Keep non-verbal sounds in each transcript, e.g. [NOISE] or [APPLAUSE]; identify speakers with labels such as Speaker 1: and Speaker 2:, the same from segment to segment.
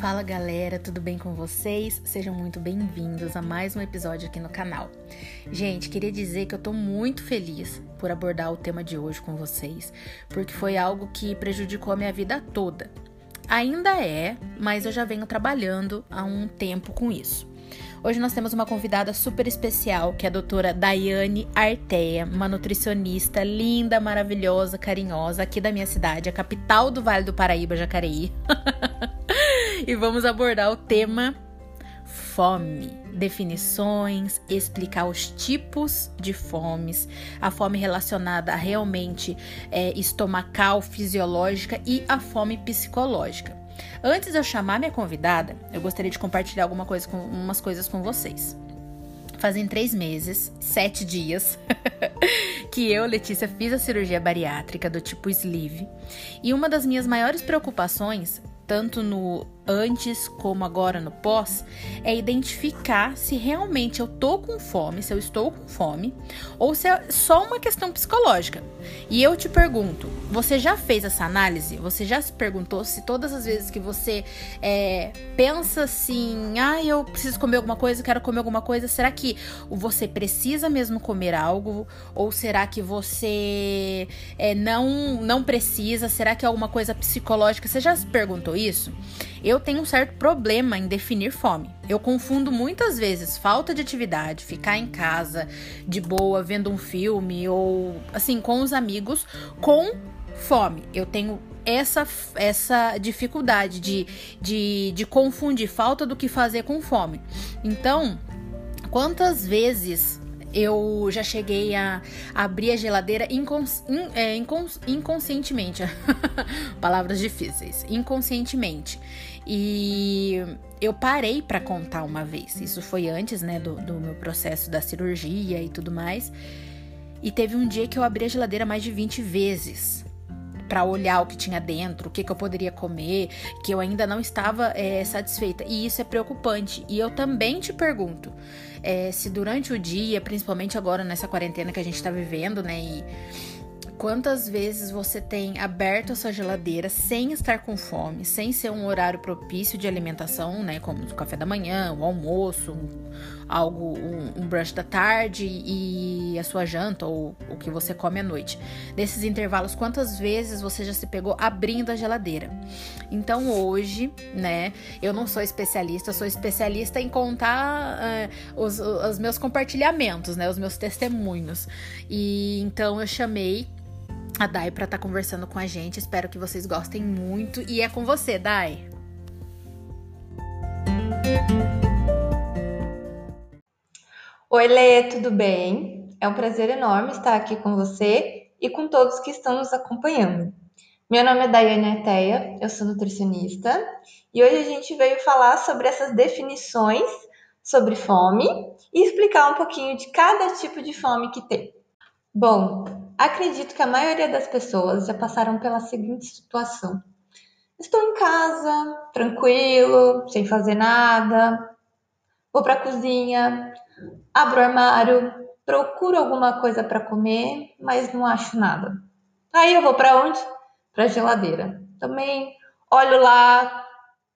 Speaker 1: Fala galera, tudo bem com vocês? Sejam muito bem-vindos a mais um episódio aqui no canal. Gente, queria dizer que eu tô muito feliz por abordar o tema de hoje com vocês, porque foi algo que prejudicou a minha vida toda. Ainda é, mas eu já venho trabalhando há um tempo com isso. Hoje nós temos uma convidada super especial, que é a doutora Daiane Arteia, uma nutricionista linda, maravilhosa, carinhosa, aqui da minha cidade, a capital do Vale do Paraíba, Jacareí. [LAUGHS] e vamos abordar o tema fome, definições, explicar os tipos de fomes, a fome relacionada realmente é, estomacal, fisiológica e a fome psicológica. Antes de eu chamar minha convidada, eu gostaria de compartilhar alguma coisa com, umas coisas com vocês. Fazem três meses, sete dias, [LAUGHS] que eu, Letícia, fiz a cirurgia bariátrica do tipo sleeve. E uma das minhas maiores preocupações tanto no antes como agora no pós, é identificar se realmente eu tô com fome, se eu estou com fome, ou se é só uma questão psicológica. E eu te pergunto, você já fez essa análise? Você já se perguntou se todas as vezes que você é, pensa assim, ah, eu preciso comer alguma coisa, quero comer alguma coisa, será que você precisa mesmo comer algo? Ou será que você é, não, não precisa? Será que é alguma coisa psicológica? Você já se perguntou isso? Eu tenho um certo problema em definir fome. Eu confundo muitas vezes falta de atividade, ficar em casa de boa, vendo um filme ou assim com os amigos, com fome. Eu tenho essa, essa dificuldade de, de, de confundir falta do que fazer com fome. Então, quantas vezes eu já cheguei a abrir a geladeira incons, in, é, incons, inconscientemente. [LAUGHS] Palavras difíceis. Inconscientemente. E eu parei para contar uma vez. Isso foi antes, né, do, do meu processo da cirurgia e tudo mais. E teve um dia que eu abri a geladeira mais de 20 vezes para olhar o que tinha dentro, o que, que, eu poderia comer, que eu ainda não estava é, satisfeita. E isso é preocupante. E eu também te pergunto é, se durante o dia, principalmente agora nessa quarentena que a gente está vivendo, né? E Quantas vezes você tem aberto a sua geladeira sem estar com fome, sem ser um horário propício de alimentação, né? Como o café da manhã, o almoço, algo, um, um brunch da tarde e a sua janta ou o que você come à noite. Nesses intervalos, quantas vezes você já se pegou abrindo a geladeira? Então hoje, né? Eu não sou especialista, sou especialista em contar uh, os, os meus compartilhamentos, né? Os meus testemunhos. E então eu chamei a Dai para estar tá conversando com a gente. Espero que vocês gostem muito. E é com você, Dai.
Speaker 2: Oi, Lê, tudo bem? É um prazer enorme estar aqui com você e com todos que estão nos acompanhando. Meu nome é Daiane Arteia, eu sou nutricionista e hoje a gente veio falar sobre essas definições sobre fome e explicar um pouquinho de cada tipo de fome que tem. Bom, Acredito que a maioria das pessoas já passaram pela seguinte situação: estou em casa, tranquilo, sem fazer nada, vou para a cozinha, abro o armário, procuro alguma coisa para comer, mas não acho nada. Aí eu vou para onde? Para a geladeira. Também olho lá,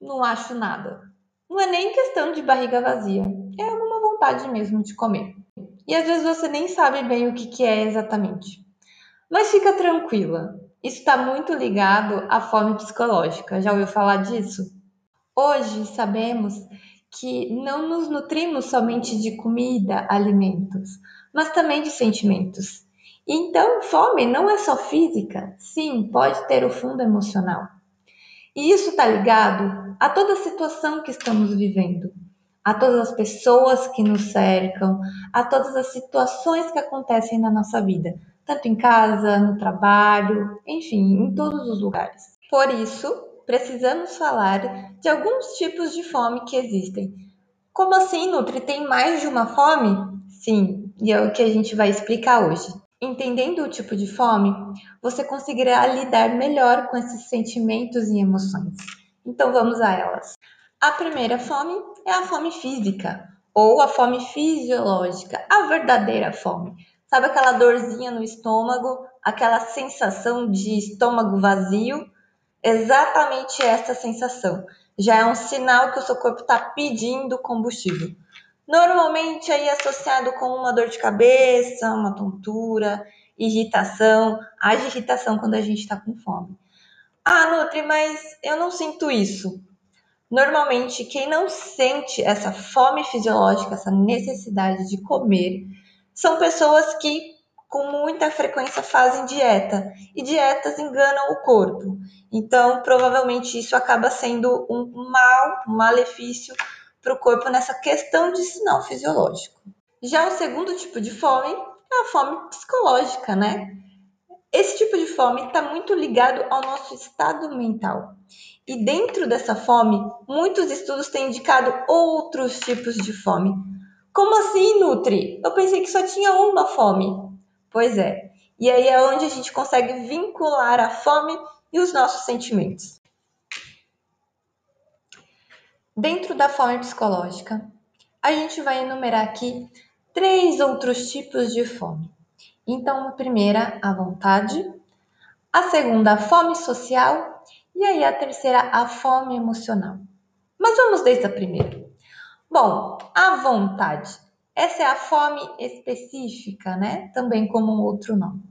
Speaker 2: não acho nada. Não é nem questão de barriga vazia, é alguma vontade mesmo de comer. E às vezes você nem sabe bem o que, que é exatamente. Mas fica tranquila, isso está muito ligado à fome psicológica. Já ouviu falar disso? Hoje sabemos que não nos nutrimos somente de comida, alimentos, mas também de sentimentos. Então, fome não é só física, sim, pode ter o fundo emocional. E isso está ligado a toda a situação que estamos vivendo, a todas as pessoas que nos cercam, a todas as situações que acontecem na nossa vida, tanto em casa, no trabalho, enfim, em todos os lugares. Por isso, precisamos falar de alguns tipos de fome que existem. Como assim, Nutri? Tem mais de uma fome? Sim, e é o que a gente vai explicar hoje. Entendendo o tipo de fome, você conseguirá lidar melhor com esses sentimentos e emoções. Então vamos a elas. A primeira fome é a fome física, ou a fome fisiológica, a verdadeira fome Sabe aquela dorzinha no estômago, aquela sensação de estômago vazio? Exatamente essa sensação. Já é um sinal que o seu corpo está pedindo combustível. Normalmente aí associado com uma dor de cabeça, uma tontura, irritação, age irritação quando a gente está com fome. Ah, Nutri, mas eu não sinto isso. Normalmente, quem não sente essa fome fisiológica, essa necessidade de comer, são pessoas que com muita frequência fazem dieta e dietas enganam o corpo. Então, provavelmente isso acaba sendo um mal, um malefício para o corpo nessa questão de sinal fisiológico. Já o segundo tipo de fome é a fome psicológica, né? Esse tipo de fome está muito ligado ao nosso estado mental. E dentro dessa fome, muitos estudos têm indicado outros tipos de fome. Como assim, Nutri? Eu pensei que só tinha uma fome. Pois é. E aí é onde a gente consegue vincular a fome e os nossos sentimentos. Dentro da fome psicológica, a gente vai enumerar aqui três outros tipos de fome. Então, a primeira, a vontade, a segunda, a fome social e aí a terceira, a fome emocional. Mas vamos desde a primeira. Bom, a vontade. Essa é a fome específica, né? Também como um outro nome.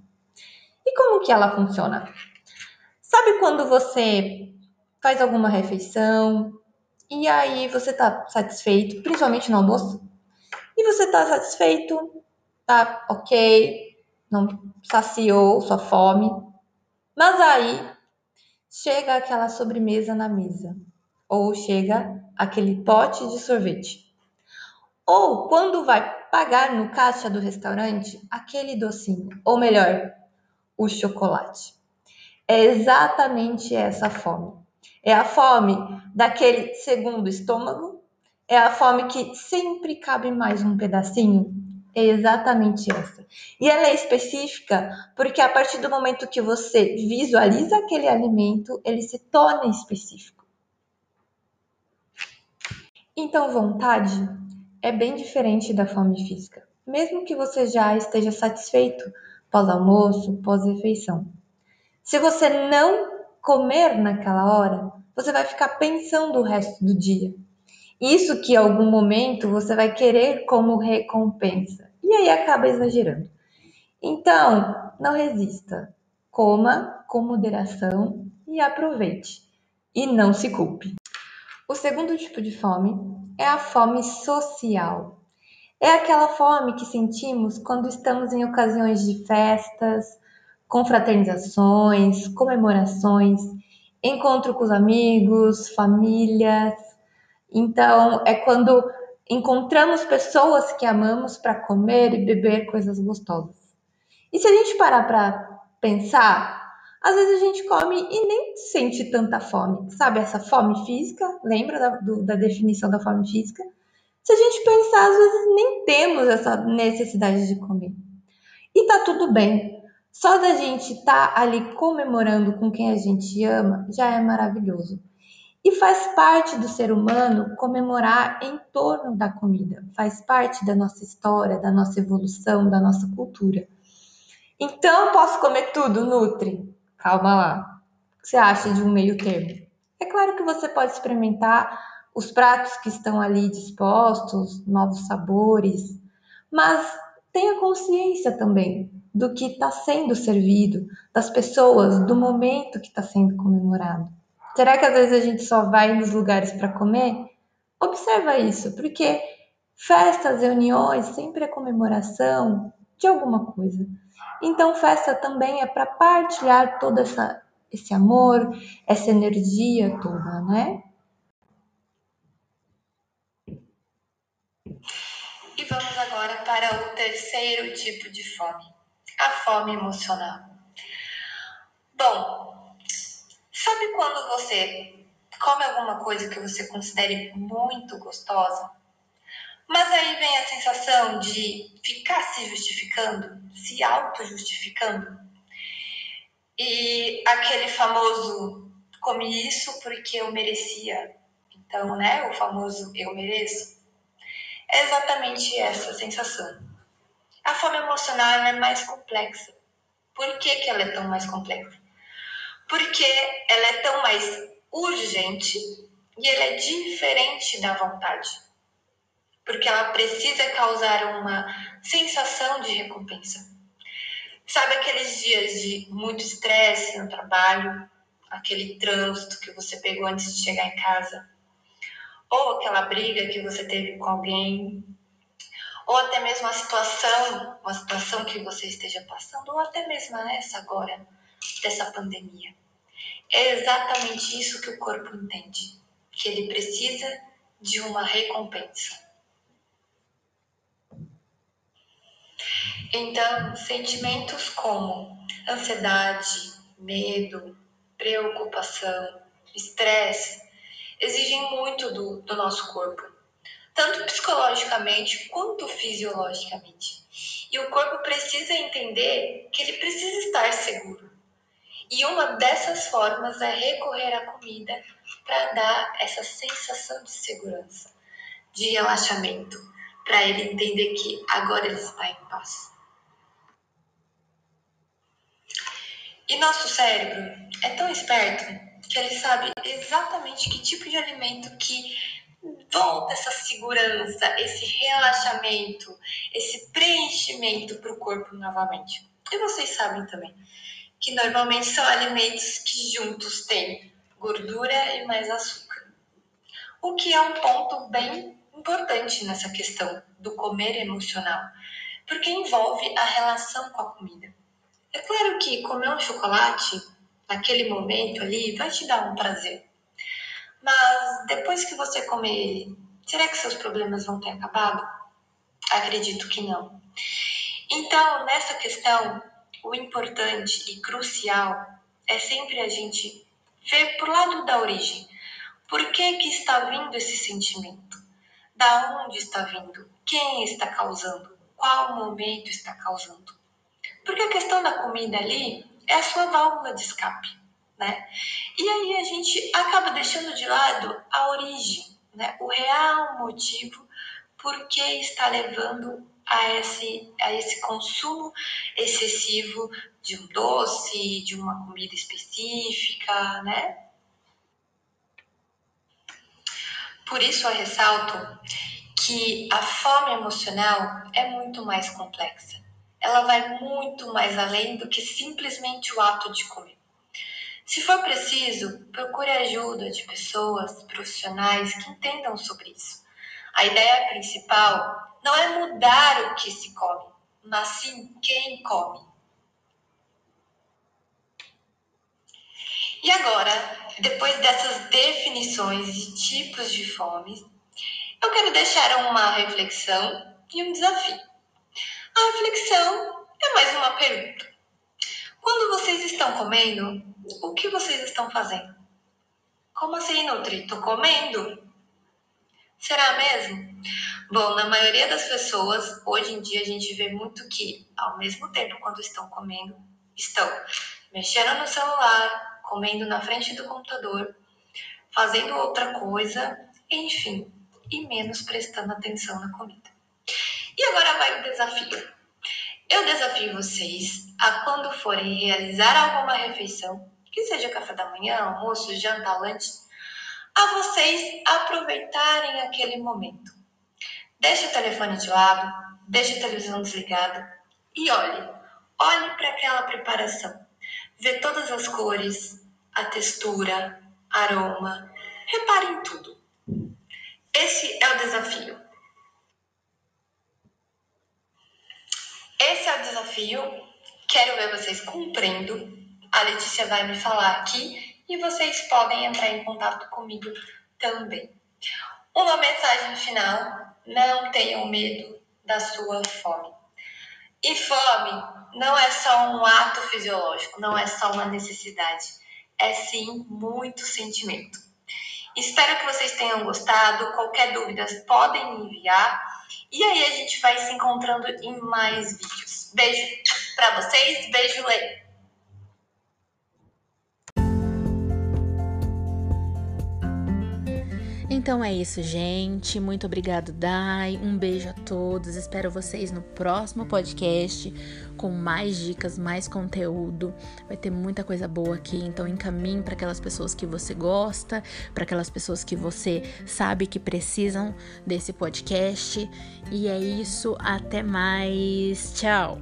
Speaker 2: E como que ela funciona? Sabe quando você faz alguma refeição e aí você tá satisfeito, principalmente no almoço, e você tá satisfeito, tá ok, não saciou sua fome, mas aí chega aquela sobremesa na mesa, ou chega aquele pote de sorvete. Ou quando vai pagar no caixa do restaurante, aquele docinho, ou melhor, o chocolate. É exatamente essa fome. É a fome daquele segundo estômago, é a fome que sempre cabe mais um pedacinho, é exatamente essa. E ela é específica porque a partir do momento que você visualiza aquele alimento, ele se torna específico. Então, vontade é bem diferente da fome física, mesmo que você já esteja satisfeito pós-almoço, pós-refeição. Se você não comer naquela hora, você vai ficar pensando o resto do dia. Isso que em algum momento você vai querer como recompensa. E aí acaba exagerando. Então, não resista. Coma com moderação e aproveite. E não se culpe. O segundo tipo de fome é a fome social. É aquela fome que sentimos quando estamos em ocasiões de festas, confraternizações, comemorações, encontro com os amigos, famílias, então, é quando encontramos pessoas que amamos para comer e beber coisas gostosas. E se a gente parar para pensar, às vezes a gente come e nem sente tanta fome. Sabe essa fome física? Lembra da, do, da definição da fome física? Se a gente pensar, às vezes nem temos essa necessidade de comer. E tá tudo bem. Só da gente estar tá ali comemorando com quem a gente ama já é maravilhoso. E faz parte do ser humano comemorar em torno da comida, faz parte da nossa história, da nossa evolução, da nossa cultura. Então, posso comer tudo, Nutri? Calma lá. O que você acha de um meio termo? É claro que você pode experimentar os pratos que estão ali dispostos, novos sabores, mas tenha consciência também do que está sendo servido, das pessoas, do momento que está sendo comemorado. Será que às vezes a gente só vai nos lugares para comer? Observa isso, porque festas, reuniões, sempre é comemoração de alguma coisa. Então, festa também é para partilhar todo essa, esse amor, essa energia toda, né?
Speaker 3: E vamos agora para o terceiro tipo de fome, a fome emocional. Bom, Sabe quando você come alguma coisa que você considere muito gostosa, mas aí vem a sensação de ficar se justificando, se auto-justificando? E aquele famoso comi isso porque eu merecia. Então, né, o famoso eu mereço. É exatamente essa sensação. A fome emocional é mais complexa. Por que, que ela é tão mais complexa? Porque ela é tão mais urgente
Speaker 2: e ele é diferente da vontade, porque ela precisa causar uma sensação de recompensa. Sabe aqueles dias de muito estresse no trabalho, aquele trânsito que você pegou antes de chegar em casa, ou aquela briga que você teve com alguém, ou até mesmo a situação, uma situação que você esteja passando, ou até mesmo essa agora, dessa pandemia. É exatamente isso que o corpo entende, que ele precisa de uma recompensa. Então, sentimentos como ansiedade, medo, preocupação, estresse, exigem muito do, do nosso corpo tanto psicologicamente quanto fisiologicamente. E o corpo precisa entender que ele precisa estar seguro. E uma dessas formas é recorrer à comida para dar essa sensação de segurança, de relaxamento, para ele entender que agora ele está em paz. E nosso cérebro é tão esperto que ele sabe exatamente que tipo de alimento que volta essa segurança, esse relaxamento, esse preenchimento para o corpo novamente. E vocês sabem também que normalmente são alimentos que juntos têm gordura e mais açúcar. O que é um ponto bem importante nessa questão do comer emocional, porque envolve a relação com a comida. É claro que comer um chocolate naquele momento ali vai te dar um prazer, mas depois que você comer ele, será que seus problemas vão ter acabado? Acredito que não. Então, nessa questão, o importante e crucial é sempre a gente ver por lado da origem. Por que, que está vindo esse sentimento? Da onde está vindo? Quem está causando? Qual momento está causando? Porque a questão da comida ali é a sua válvula de escape né? E aí a gente acaba deixando de lado a origem, né? O real motivo por que está levando a esse, a esse consumo excessivo de um doce, de uma comida específica, né? Por isso eu ressalto que a fome emocional é muito mais complexa. Ela vai muito mais além do que simplesmente o ato de comer. Se for preciso, procure ajuda de pessoas profissionais que entendam sobre isso. A ideia principal não é mudar o que se come, mas sim quem come. E agora, depois dessas definições de tipos de fome, eu quero deixar uma reflexão e um desafio. A reflexão é mais uma pergunta. Quando vocês estão comendo, o que vocês estão fazendo? Como assim, Nutri? Tô comendo? Será mesmo? Bom, na maioria das pessoas, hoje em dia a gente vê muito que, ao mesmo tempo, quando estão comendo, estão mexendo no celular, comendo na frente do computador, fazendo outra coisa, enfim, e menos prestando atenção na comida. E agora vai o desafio. Eu desafio vocês a, quando forem realizar alguma refeição, que seja café da manhã, almoço, janta, lanche, a vocês aproveitarem aquele momento. Deixe o telefone de lado, deixe a televisão desligada e olhe. Olhe para aquela preparação. Vê todas as cores, a textura, aroma. Repare em tudo. Esse é o desafio. Esse é o desafio. Quero ver vocês cumprindo a Letícia vai me falar aqui e vocês podem entrar em contato comigo também. Uma mensagem final: não tenham medo da sua fome. E fome não é só um ato fisiológico, não é só uma necessidade, é sim muito sentimento. Espero que vocês tenham gostado. Qualquer dúvida podem me enviar. E aí a gente vai se encontrando em mais vídeos. Beijo para vocês, beijo Lei.
Speaker 1: Então é isso, gente. Muito obrigado, Dai. Um beijo a todos. Espero vocês no próximo podcast com mais dicas, mais conteúdo. Vai ter muita coisa boa aqui, então encaminhe para aquelas pessoas que você gosta, para aquelas pessoas que você sabe que precisam desse podcast. E é isso, até mais. Tchau.